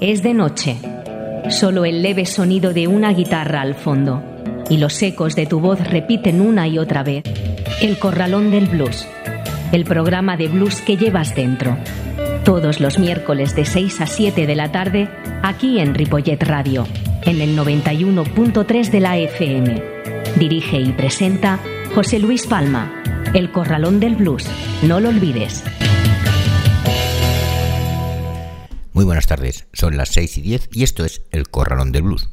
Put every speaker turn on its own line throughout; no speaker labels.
Es de noche. Solo el leve sonido de una guitarra al fondo. Y los ecos de tu voz repiten una y otra vez. El Corralón del Blues. El programa de blues que llevas dentro. Todos los miércoles de 6 a 7 de la tarde, aquí en Ripollet Radio, en el 91.3 de la FM. Dirige y presenta José Luis Palma. El Corralón del Blues. No lo olvides.
Muy buenas tardes, son las 6 y 10 y esto es El Corralón del Blues.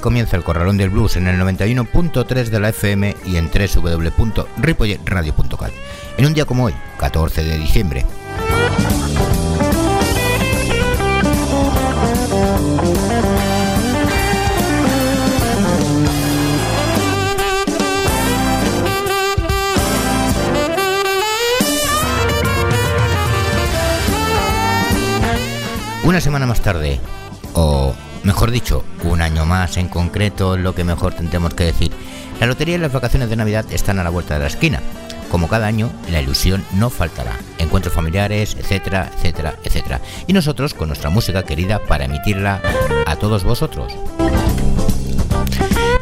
Comienza el Corralón del Blues en el 91.3 de la FM y en www.ripolletradio.cat. En un día como hoy, 14 de diciembre. Una semana más tarde, o mejor dicho, un año más en concreto, lo que mejor tendremos que decir. La lotería y las vacaciones de Navidad están a la vuelta de la esquina. Como cada año, la ilusión no faltará. Encuentros familiares, etcétera, etcétera, etcétera. Y nosotros con nuestra música querida para emitirla a todos vosotros.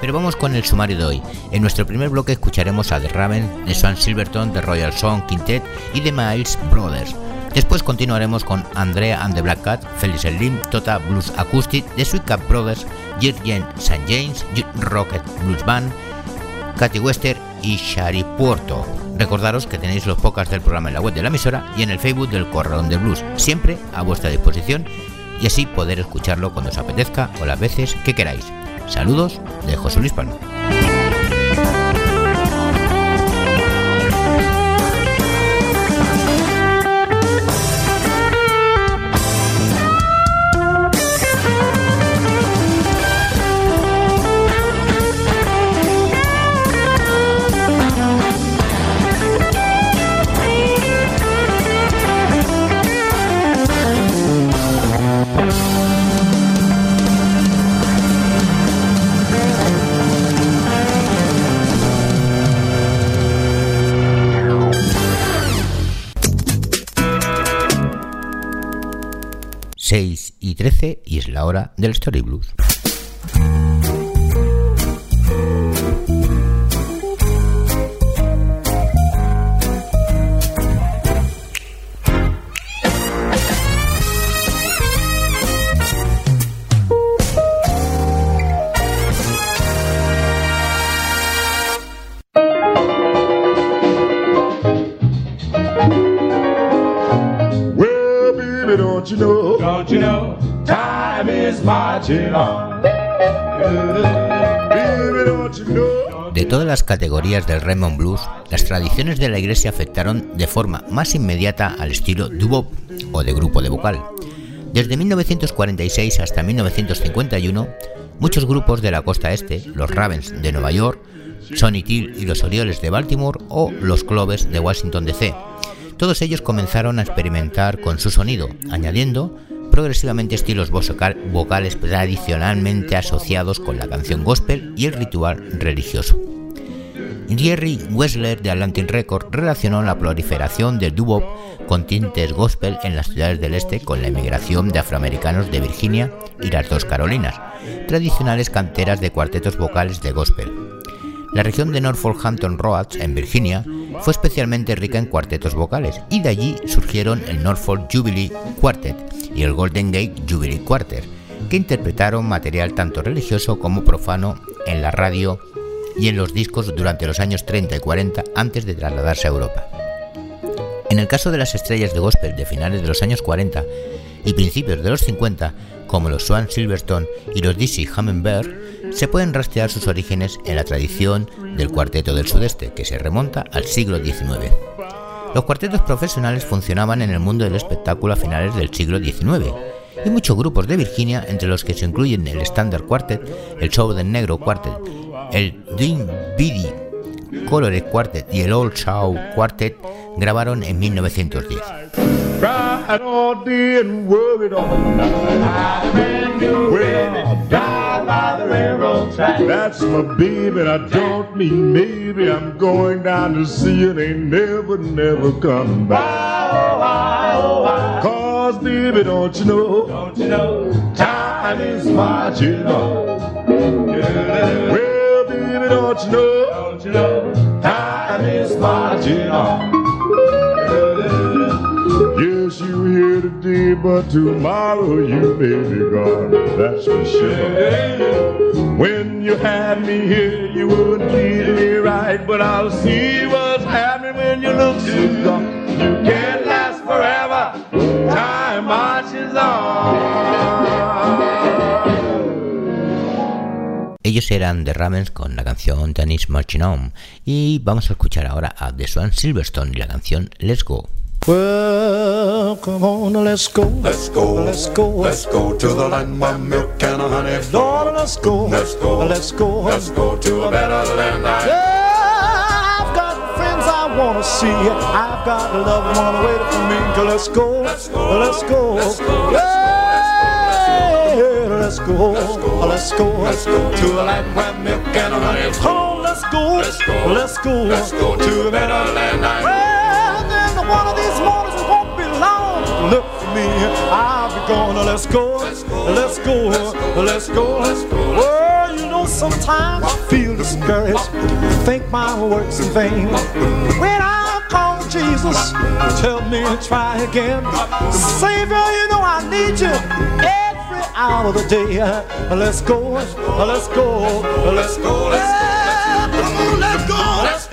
Pero vamos con el sumario de hoy. En nuestro primer bloque escucharemos a The Raven, de Swan Silverton, de Royal Song Quintet y de Miles Brothers. Después continuaremos con Andrea and the Black Cat, Felix Slim, Tota Blues Acoustic, The Sweet Cap Brothers, Jurgen St. James, Rocket Blues Band, Katy Wester y Shari Puerto. Recordaros que tenéis los podcasts del programa en la web de la emisora y en el Facebook del Corralón del Blues, siempre a vuestra disposición y así poder escucharlo cuando os apetezca o las veces que queráis. Saludos de José Luis Palma. 6 y 13 y es la hora del Story Blues. De todas las categorías del Raymond Blues, las tradiciones de la iglesia afectaron de forma más inmediata al estilo doo o de grupo de vocal. Desde 1946 hasta 1951, muchos grupos de la costa este, los Ravens de Nueva York, Sonny Till y los Orioles de Baltimore o los Clovers de Washington DC, todos ellos comenzaron a experimentar con su sonido, añadiendo progresivamente estilos vocales tradicionalmente asociados con la canción gospel y el ritual religioso. Jerry Wessler de Atlantic Records relacionó la proliferación del doo con tintes gospel en las ciudades del este con la emigración de afroamericanos de Virginia y las dos Carolinas, tradicionales canteras de cuartetos vocales de gospel. La región de Norfolk Hampton Roads, en Virginia, fue especialmente rica en cuartetos vocales y de allí surgieron el Norfolk Jubilee Quartet y el Golden Gate Jubilee Quartet, que interpretaron material tanto religioso como profano en la radio y en los discos durante los años 30 y 40 antes de trasladarse a Europa. En el caso de las estrellas de gospel de finales de los años 40 y principios de los 50, como los Swan Silverstone y los Dizzy Hummingbird, se pueden rastrear sus orígenes en la tradición del cuarteto del sudeste, que se remonta al siglo XIX. Los cuartetos profesionales funcionaban en el mundo del espectáculo a finales del siglo XIX, y muchos grupos de Virginia, entre los que se incluyen el Standard Quartet, el Show del Negro Quartet, el Dean Beatty Colorado Quartet y el Old Show Quartet grabaron en 1910. That's my baby, I don't mean maybe. I'm going down to see it, ain't never, never come back. Cause baby, don't you know, don't you know, time is marching on. Well, baby, don't you know, don't you know, time is marching on. Yes, you here today, but tomorrow you may be gone. That's for sure. When you had me here, you wouldn't treat me right, but I'll see what's happening when you look so gone. You can't last forever. Time marches on. Ellos eran The Ravens con la canción Tennis Marching On y vamos a escuchar ahora a The Swan Silverstone y la canción Let's Go.
Well, come on, let's go. Let's go. Let's go. Let's go to the land where milk and honey flow. let's go. Let's go. Let's go. Let's go to a better land. Yeah, I've got friends I wanna see. I've got a loved one waiting for me. Let's go. Let's go. Let's go. Let's go. Let's go. Let's go. Let's go to a land where milk and honey flow. Come on, let's go. Let's go. Let's go. Let's go to a better land one of these mornings it won't be long. Look for me, I'll be gone. Let's go, let's go, let's go, let's go. Let's go. Oh, you know sometimes I feel discouraged, think my work's in vain. When I call Jesus, tell me to try again. Savior, you know I need you every hour of the day. Let's go, let's go, let's go, let's go. Let's go, let's go, let's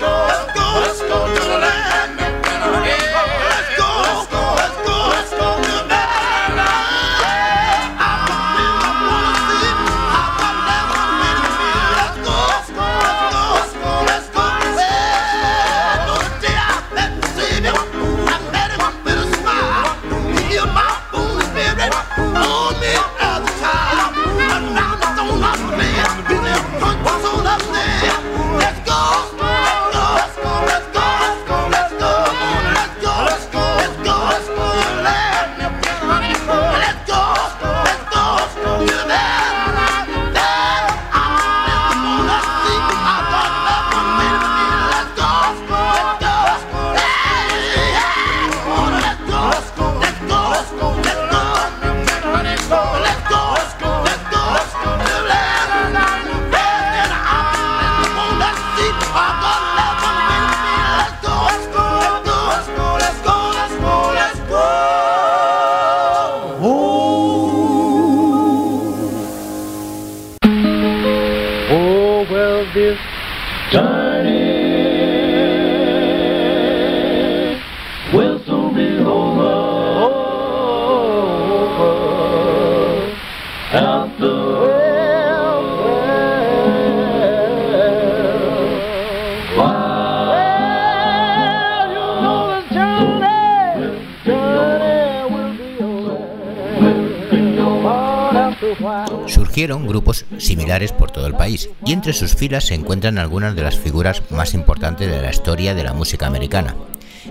todo el país y entre sus filas se encuentran algunas de las figuras más importantes de la historia de la música americana.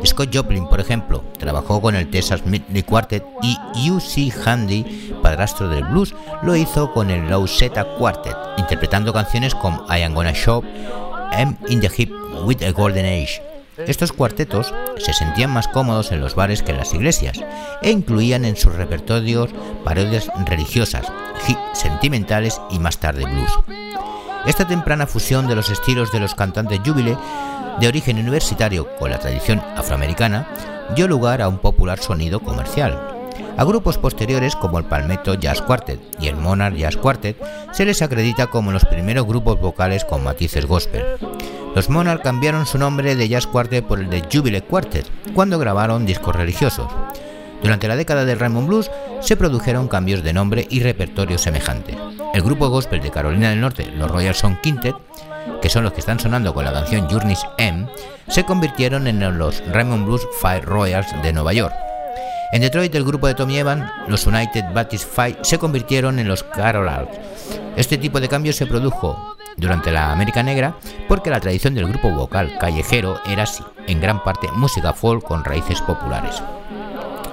Scott Joplin, por ejemplo, trabajó con el Texas Midnight Quartet y U.C. Handy, padrastro del blues, lo hizo con el Zeta Quartet, interpretando canciones como I Am Gonna Shop, I'm in the Hip with a Golden Age. Estos cuartetos se sentían más cómodos en los bares que en las iglesias e incluían en sus repertorios parodias religiosas, sentimentales y más tarde blues. Esta temprana fusión de los estilos de los cantantes júbile de origen universitario con la tradición afroamericana dio lugar a un popular sonido comercial. A grupos posteriores como el Palmetto Jazz Quartet y el Monarch Jazz Quartet se les acredita como los primeros grupos vocales con matices gospel. Los Monarch cambiaron su nombre de Jazz Quartet por el de Jubilee Quartet cuando grabaron discos religiosos. Durante la década del Raymond Blues se produjeron cambios de nombre y repertorio semejante. El grupo gospel de Carolina del Norte, los Royal Song Quintet, que son los que están sonando con la canción Journeys M, se convirtieron en los Raymond Blues Fire Royals de Nueva York. En Detroit, el grupo de Tommy Evans, los United Baptist Five, se convirtieron en los Carolals. Este tipo de cambio se produjo durante la América Negra porque la tradición del grupo vocal callejero era así, en gran parte música folk con raíces populares.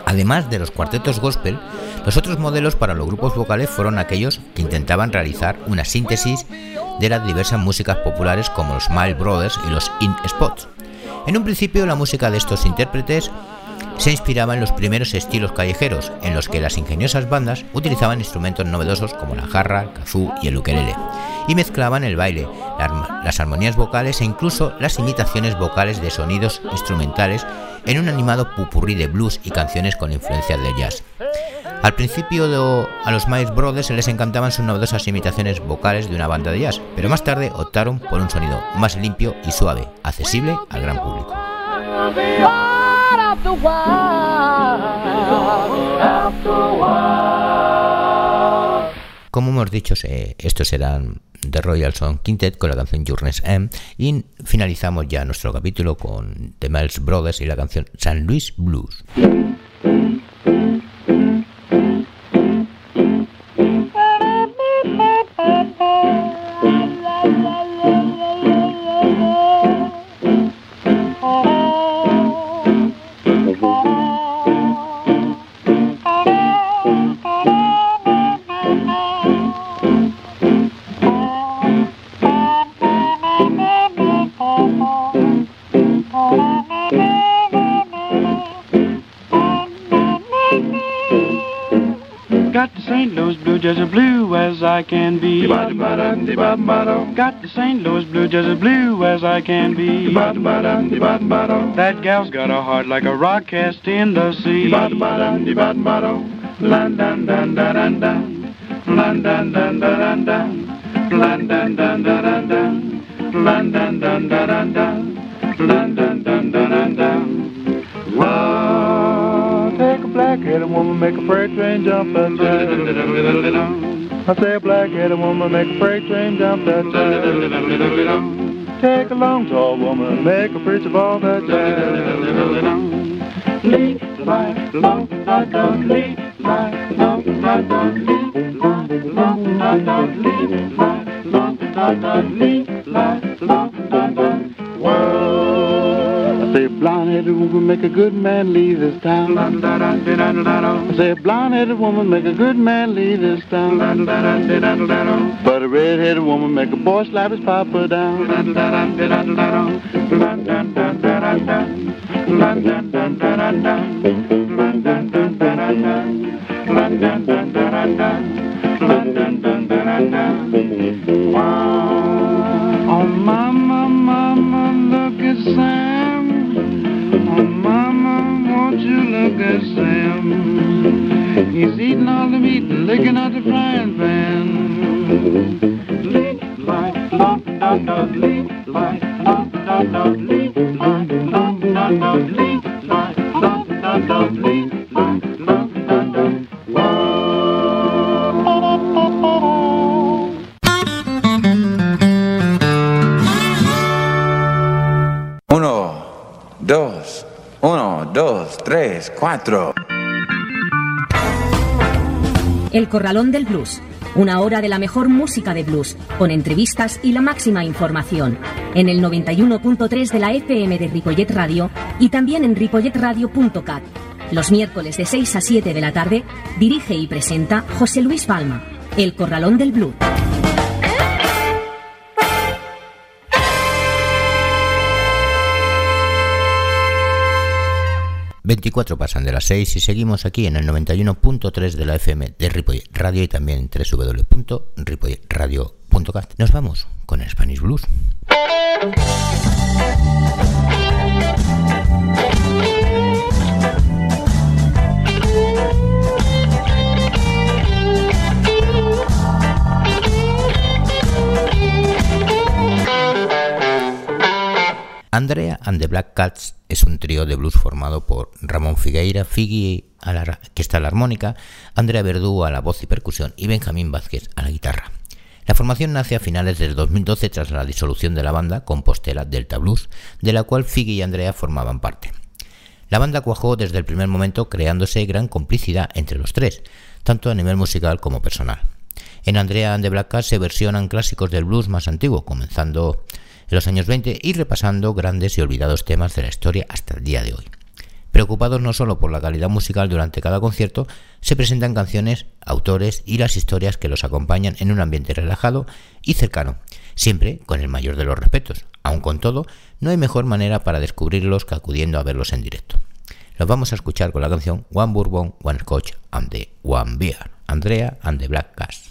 Además de los cuartetos gospel, los otros modelos para los grupos vocales fueron aquellos que intentaban realizar una síntesis de las diversas músicas populares como los Smile Brothers y los In Spots. En un principio la música de estos intérpretes se inspiraba en los primeros estilos callejeros, en los que las ingeniosas bandas utilizaban instrumentos novedosos como la jarra, el kazoo y el ukelele, y mezclaban el baile, las armonías vocales e incluso las imitaciones vocales de sonidos instrumentales en un animado pupurrí de blues y canciones con influencias del jazz. Al principio a los Miles Brothers se les encantaban sus novedosas imitaciones vocales de una banda de jazz, pero más tarde optaron por un sonido más limpio y suave, accesible al gran público. Como hemos dicho, estos eran The Royal Song Quintet con la canción Journey's M y finalizamos ya nuestro capítulo con The Miles Brothers y la canción San Luis Blues.
I can be. That gal's got a heart like a rock cast in the sea. Make a freight train jump I say a black-headed woman, make a freight train jump Take a long tall woman, make a bridge of all that jazz. Lead life long, I don't leave life long, I don't life long, I don't life long, I don't. Woman make a good man leave this town. I say a blonde-headed woman make a good man leave this town. But a red-headed woman make a boy slap his papa down. Oh, mama, mama, look at Sam.
Corralón del Blues. Una hora de la mejor música de blues, con entrevistas y la máxima información. En el 91.3 de la FM de Ripollet Radio y también en ripolletradio.cat. Los miércoles de 6 a 7 de la tarde dirige y presenta José Luis Palma. El Corralón del Blues.
24 pasan de las 6 y seguimos aquí en el 91.3 de la FM de Ripoll Radio y también en www.ripollradio.cat. Nos vamos con el Spanish Blues. Andrea and the Black Cats es un trío de blues formado por Ramón Figueira, Figui, que está a la armónica, Andrea Verdú a la voz y percusión y Benjamín Vázquez a la guitarra. La formación nace a finales del 2012 tras la disolución de la banda compostela Delta Blues, de la cual Figui y Andrea formaban parte. La banda cuajó desde el primer momento creándose gran complicidad entre los tres, tanto a nivel musical como personal. En Andrea and the Black Cat se versionan clásicos del blues más antiguo, comenzando en los años 20 y repasando grandes y olvidados temas de la historia hasta el día de hoy. Preocupados no solo por la calidad musical durante cada concierto, se presentan canciones, autores y las historias que los acompañan en un ambiente relajado y cercano, siempre con el mayor de los respetos. Aun con todo, no hay mejor manera para descubrirlos que acudiendo a verlos en directo. Los vamos a escuchar con la canción One Bourbon, One Scotch and the One Beer, Andrea and the Black Cats.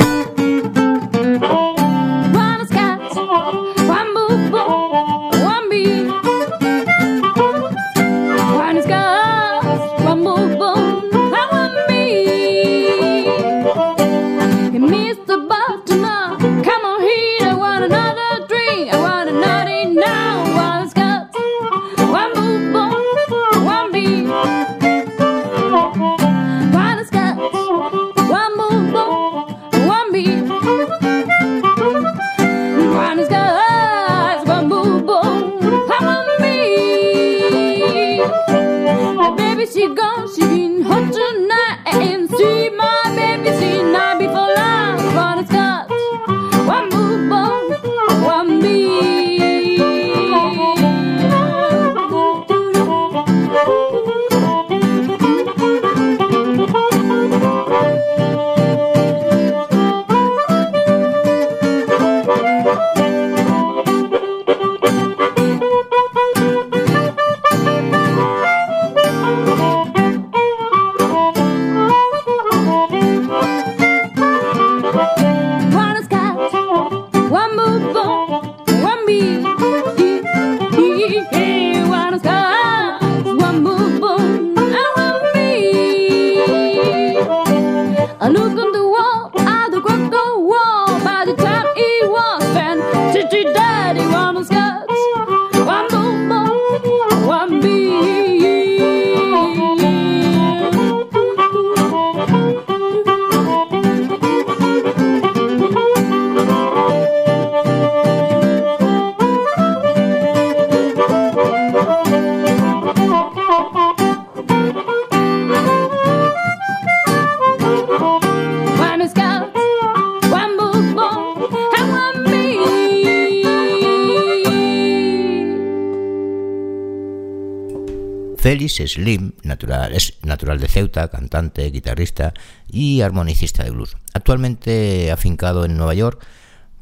Slim, natural, es natural de Ceuta, cantante, guitarrista y armonicista de blues. Actualmente afincado en Nueva York,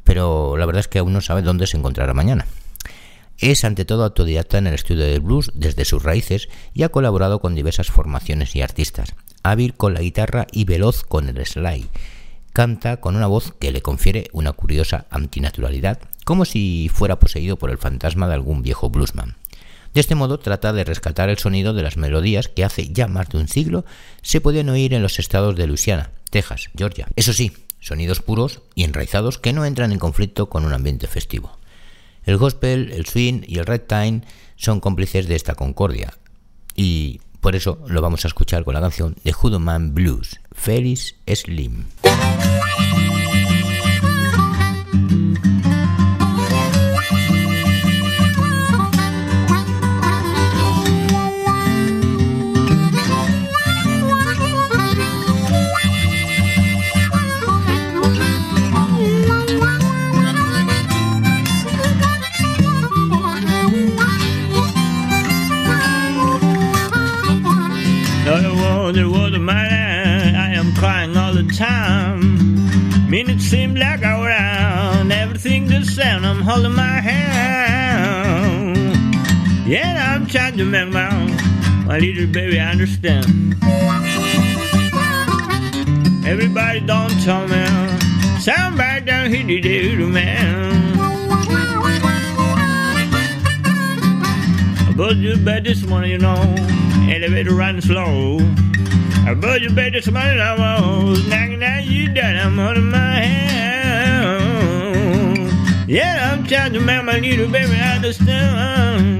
pero la verdad es que aún no sabe dónde se encontrará mañana. Es ante todo autodidacta en el estudio del blues desde sus raíces y ha colaborado con diversas formaciones y artistas. Hábil con la guitarra y veloz con el slide. Canta con una voz que le confiere una curiosa antinaturalidad, como si fuera poseído por el fantasma de algún viejo bluesman. De este modo trata de rescatar el sonido de las melodías que hace ya más de un siglo se podían oír en los estados de Luisiana, Texas, Georgia. Eso sí, sonidos puros y enraizados que no entran en conflicto con un ambiente festivo. El gospel, el swing y el ragtime son cómplices de esta concordia y por eso lo vamos a escuchar con la canción de Hoodoo Man Blues, Ferris Slim. My little baby I understand. Everybody don't tell me. Somebody down here did it, man. But you bet this morning, you know, elevator running slow. But you bet this money I was knocking at you down. I'm on my hand. Yeah, I'm trying to make my little baby understand.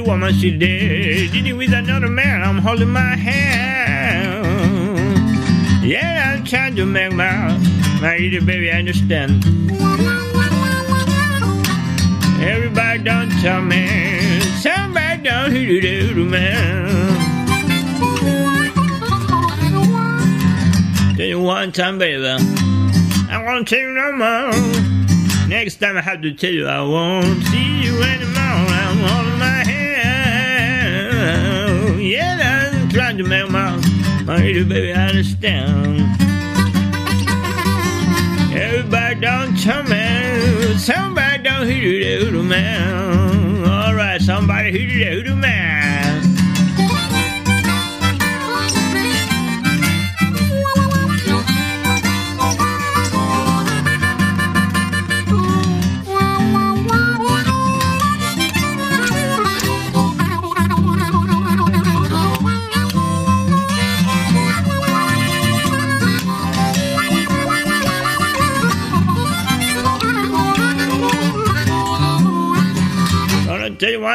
Little woman, she's dead. Dealing with another man, I'm holding my hand. Yeah, I'm trying to make my, my little baby understand. Everybody don't tell me, somebody don't hear the do man. Tell you one time, baby, I won't tell you no more. Next time I have to tell you I won't see you anymore. To make my, little baby understand. Everybody don't tell me, somebody don't the hoodoo man. Alright, somebody hear the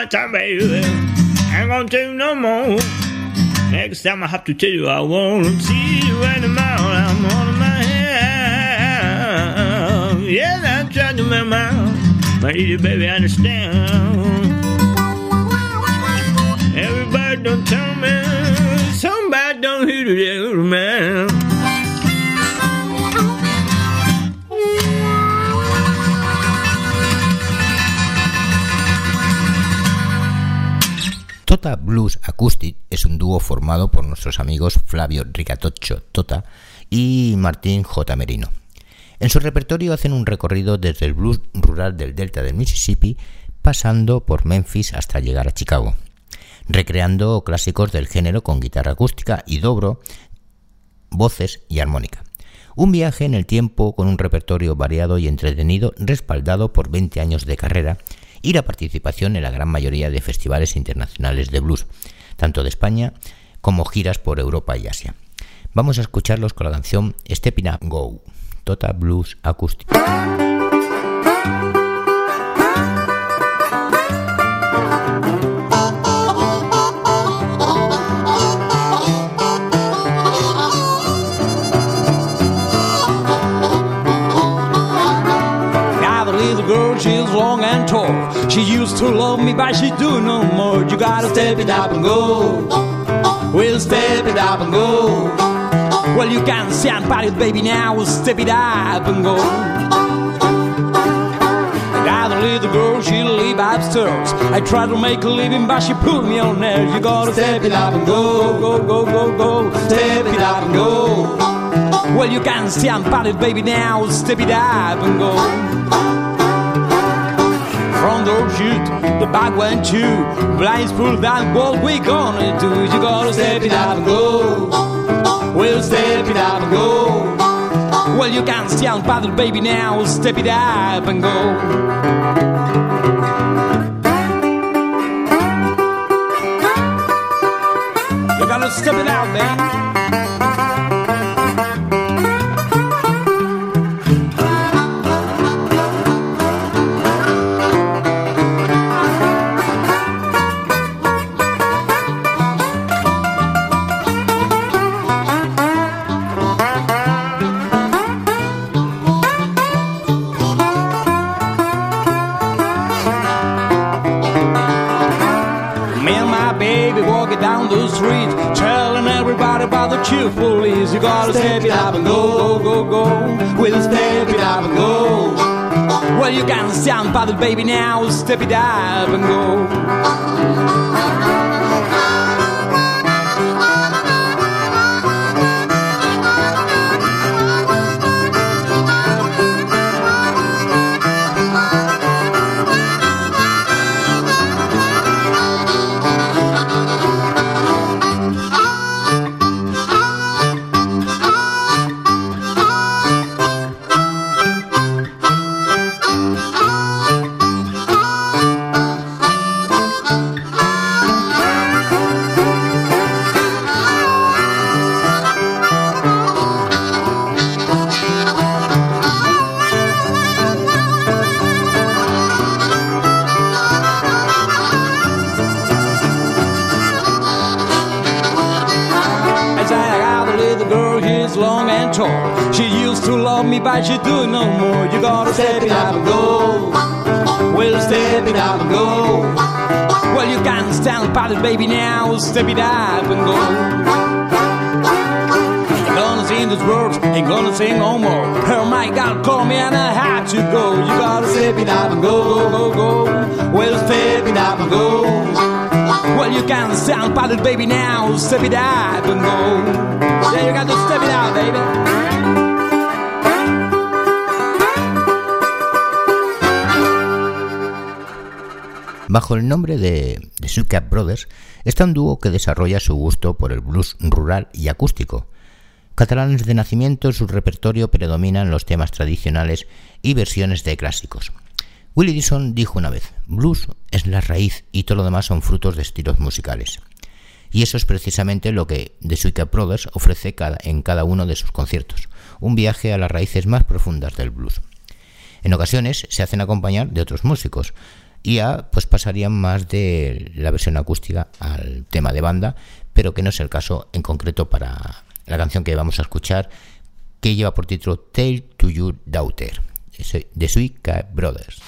You one time, baby. I ain't gonna tell you no more. Next time I have to tell you I won't see you anymore. I'm on my hand. Yeah, I'm trying to make my, my little baby I understand. Everybody don't tell me, somebody don't hear the man.
Tota Blues Acoustic es un dúo formado por nuestros amigos Flavio Ricatocho Tota y Martín J. Merino. En su repertorio hacen un recorrido desde el blues rural del delta del Mississippi, pasando por Memphis hasta llegar a Chicago, recreando clásicos del género con guitarra acústica y dobro, voces y armónica. Un viaje en el tiempo con un repertorio variado y entretenido respaldado por 20 años de carrera y la participación en la gran mayoría de festivales internacionales de blues, tanto de España como giras por Europa y Asia. Vamos a escucharlos con la canción Stepping Up Go, Tota Blues Acoustic.
She used to love me, but she do no more. You gotta step it up and go. We'll step it up and go. Well, you can stand by it, baby, now. We'll step it up and go. A little girl, she live upstairs. I try to make a living, but she put me on there. You gotta step it up and go, go, go, go, go. Step it up and go. Well, you can stand by it, baby, now. we'll Step it up and go. Door shoot, the back one too. Blinds pulled down, what we gonna do? You gotta step it up and go. We'll step it up and go. Well, you can't stand it, baby, now. Step it up and go. Can stand by the baby now. Step it up and go. Baby, now. Step it out.
Bajo el nombre de, de Sweetcap Brothers está un dúo que desarrolla su gusto por el blues rural y acústico. Catalanes de nacimiento, su repertorio predominan los temas tradicionales y versiones de clásicos. Willie Dixon dijo una vez, blues es la raíz y todo lo demás son frutos de estilos musicales. Y eso es precisamente lo que The Sweetcap Brothers ofrece en cada uno de sus conciertos, un viaje a las raíces más profundas del blues. En ocasiones se hacen acompañar de otros músicos, y ya pues pasarían más de la versión acústica al tema de banda, pero que no es el caso en concreto para la canción que vamos a escuchar, que lleva por título Tale to Your Daughter, de Cat Brothers.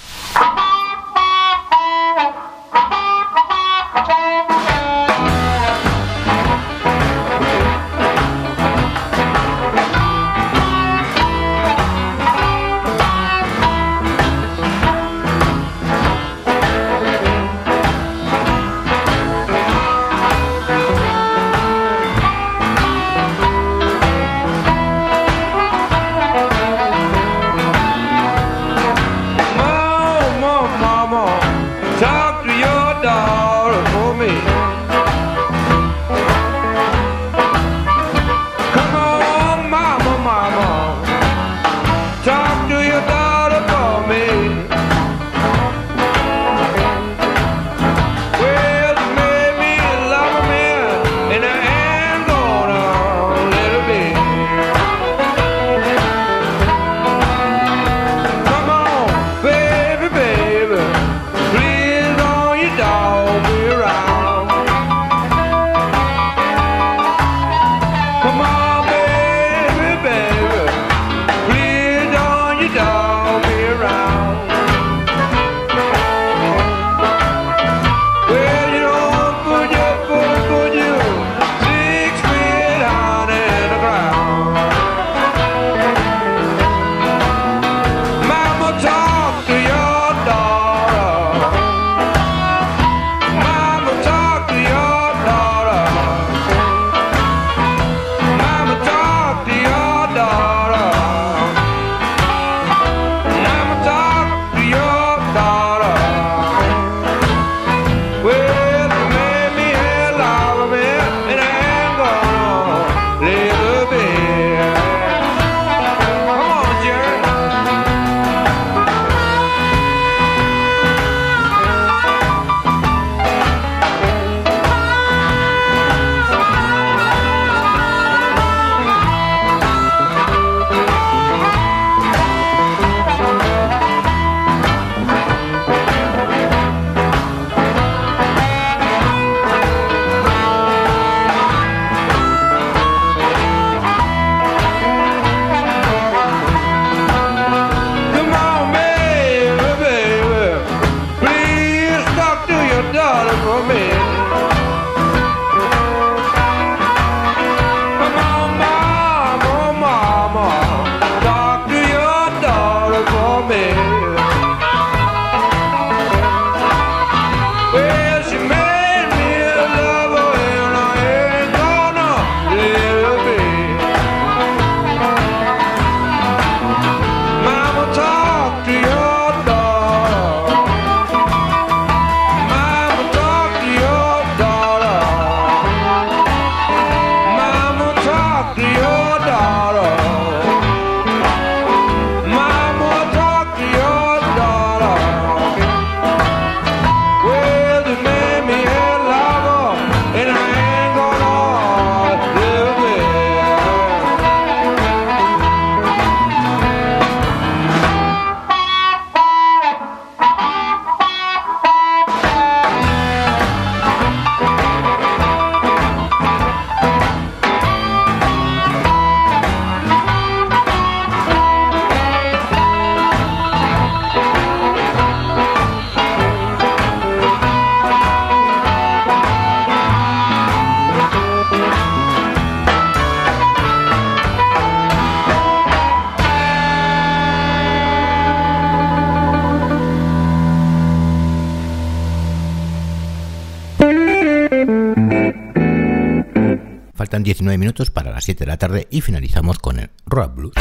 Faltan 19 minutos para las 7 de la tarde y finalizamos con el Rock Blues.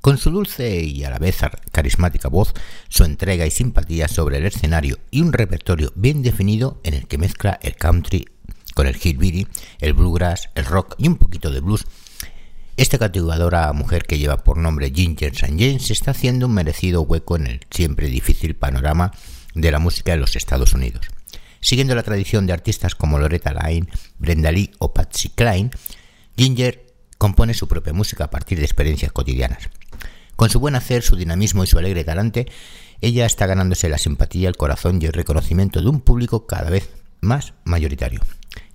Con su dulce y a la vez carismática voz, su entrega y simpatía sobre el escenario y un repertorio bien definido en el que mezcla el country con el hillbilly, el bluegrass, el rock y un poquito de blues, esta cautivadora mujer que lleva por nombre Ginger St. James está haciendo un merecido hueco en el siempre difícil panorama de la música de los Estados Unidos. Siguiendo la tradición de artistas como Loretta Lynn, Brenda Lee o Patsy Cline, Ginger compone su propia música a partir de experiencias cotidianas. Con su buen hacer, su dinamismo y su alegre talante, ella está ganándose la simpatía, el corazón y el reconocimiento de un público cada vez más mayoritario.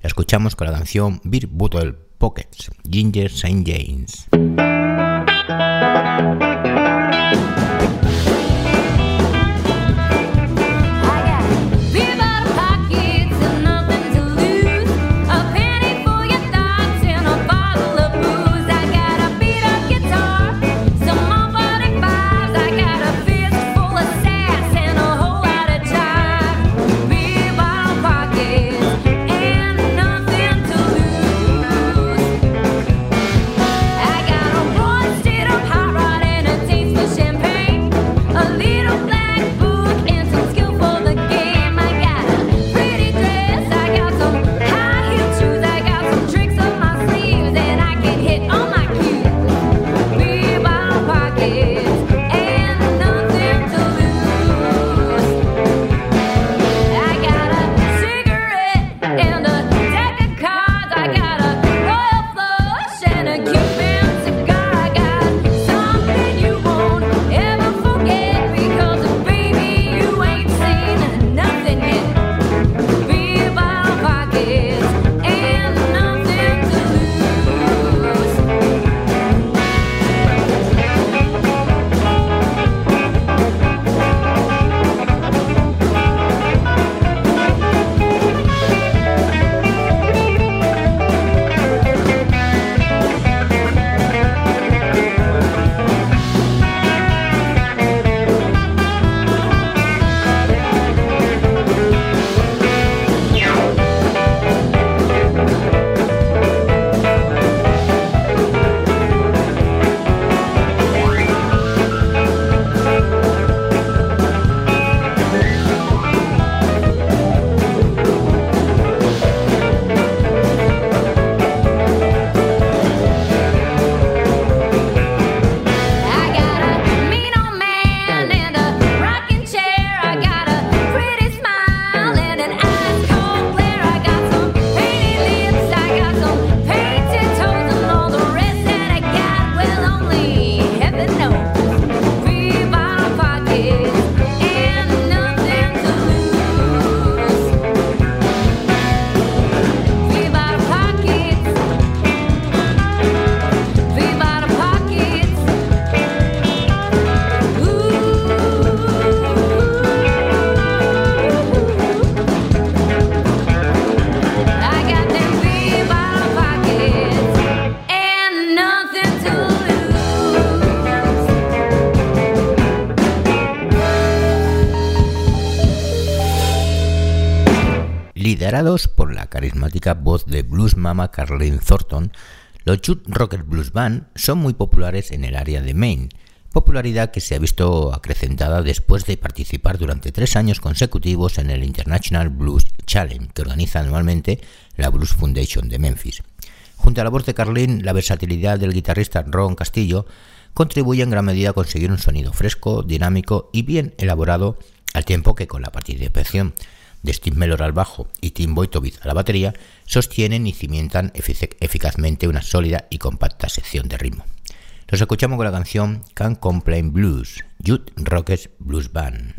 La escuchamos con la canción Beer Bottle Pockets, Ginger St. James. Por la carismática voz de blues mama Carlene Thornton, los Jude Rocker Blues Band son muy populares en el área de Maine, popularidad que se ha visto acrecentada después de participar durante tres años consecutivos en el International Blues Challenge que organiza anualmente la Blues Foundation de Memphis. Junto a la voz de Carlin, la versatilidad del guitarrista Ron Castillo contribuye en gran medida a conseguir un sonido fresco, dinámico y bien elaborado al tiempo que con la participación de Steve Mellor al bajo y Tim Boytovich a la batería, sostienen y cimientan eficazmente una sólida y compacta sección de ritmo. Los escuchamos con la canción Can't Complain Blues, Jude Rockets Blues Band.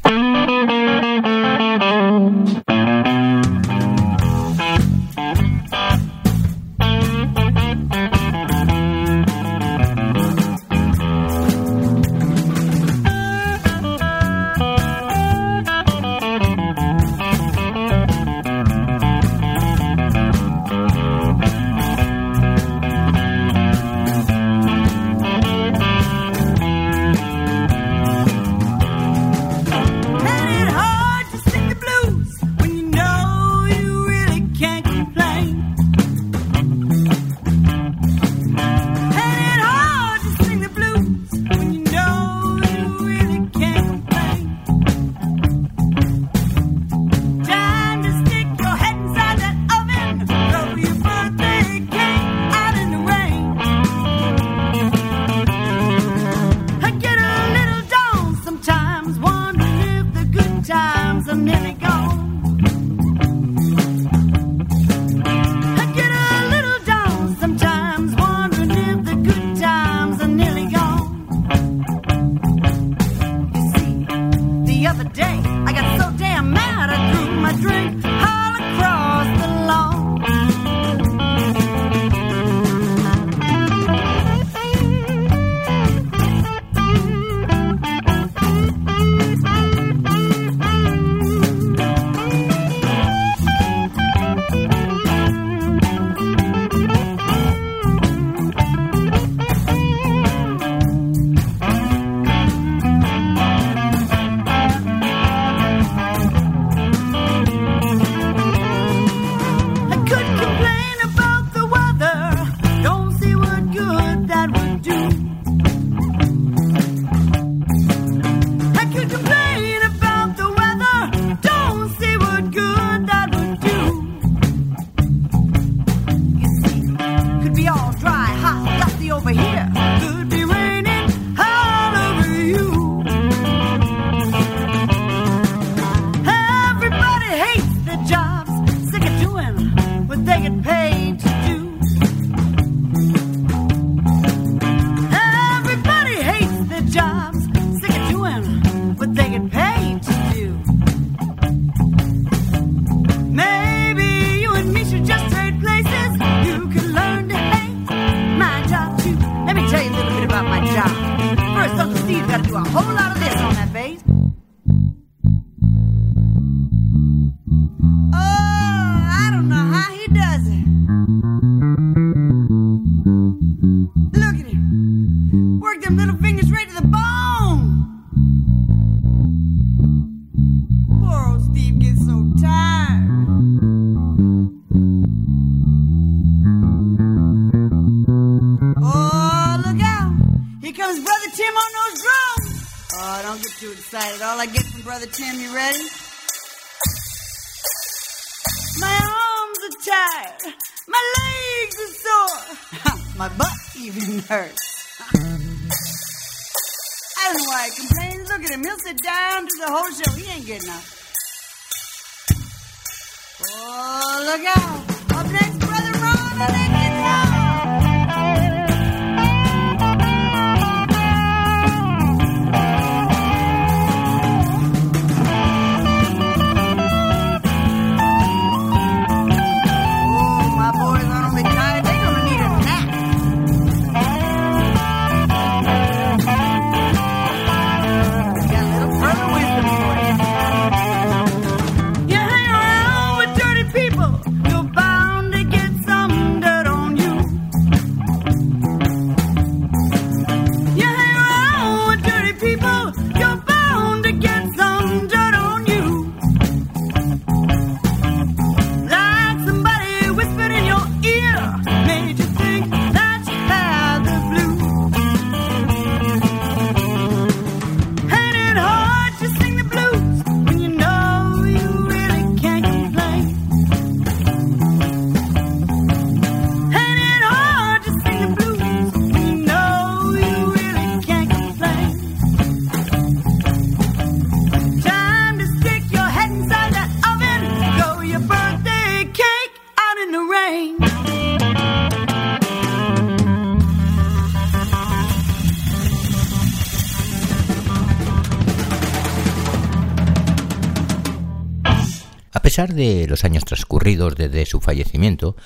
too excited. All I get from Brother Tim, you ready? My arms are tired. My legs are sore. My butt even hurts. I don't know why he complains. Look at him. He'll sit down to the whole show. He ain't getting up. Oh, look out. Up next, Brother Ron
pesar de los años transcurridos desde su fallecimiento,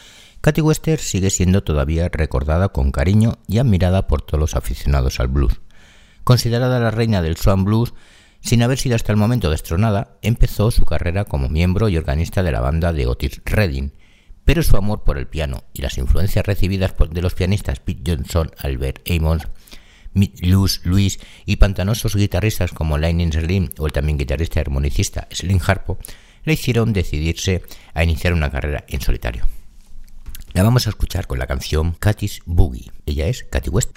Katy Wester sigue siendo todavía recordada con cariño y admirada por todos los aficionados al blues. Considerada la reina del swan blues, sin haber sido hasta el momento destronada, empezó su carrera como miembro y organista de la banda de Otis Redding, pero su amor por el piano y las influencias recibidas de los pianistas Pete Johnson, Albert Amos, Luz Luis y pantanosos guitarristas como Lightning Slim o el también guitarrista y armonicista Slim Harpo le hicieron decidirse a iniciar una carrera en solitario. La vamos a escuchar con la canción Cathy's Boogie. Ella es Cathy West.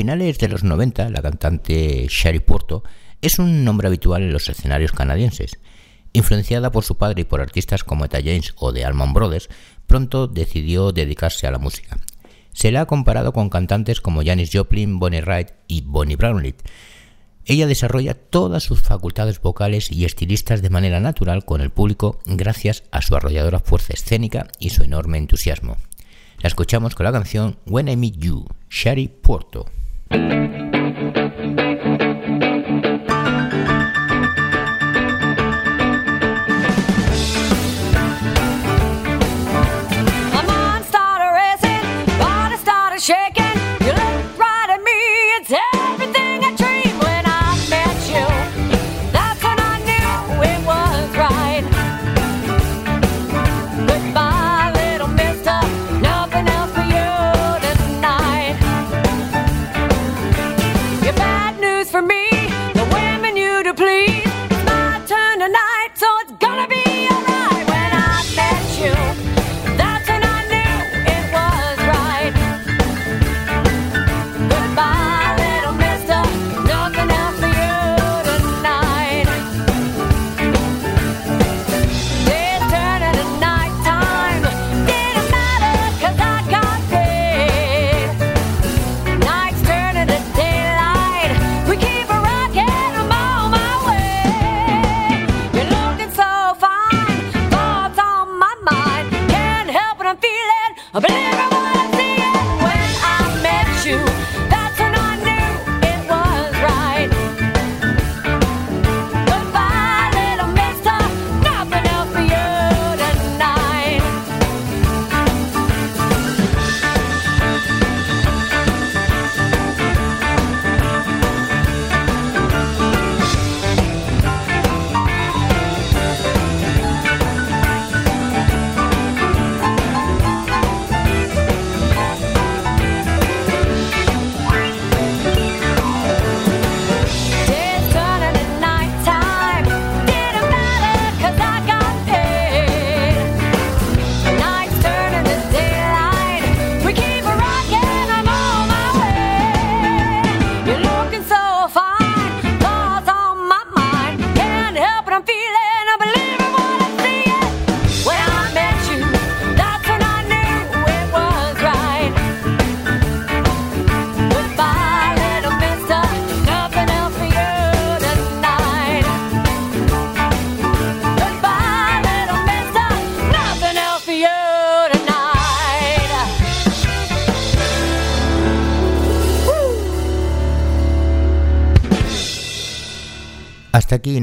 Finales de los 90, la cantante Sherry Porto es un nombre habitual en los escenarios canadienses. Influenciada por su padre y por artistas como Etta James o The Allman Brothers, pronto decidió dedicarse a la música. Se la ha comparado con cantantes como Janis Joplin, Bonnie Wright y Bonnie Brownlee. Ella desarrolla todas sus facultades vocales y estilistas de manera natural con el público gracias a su arrolladora fuerza escénica y su enorme entusiasmo. La escuchamos con la canción When I Meet You, Sherry Porto.
Come on, racing, body shaking.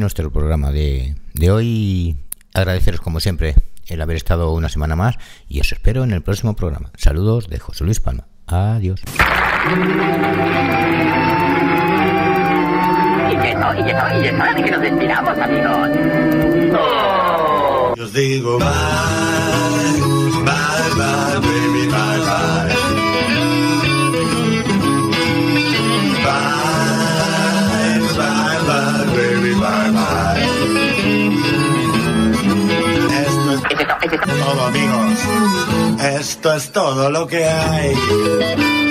Nuestro programa de, de hoy. Agradeceros como siempre el haber estado una semana más y os espero en el próximo programa. Saludos de José Luis Palma. Adiós.
Y que no, y que no, y es hora de que nos despidamos, amigos.
Os digo bye, bye, bye, baby, bye, bye. Bye, baby, bye, bye. Esto es todo, amigos. Esto es todo lo que hay.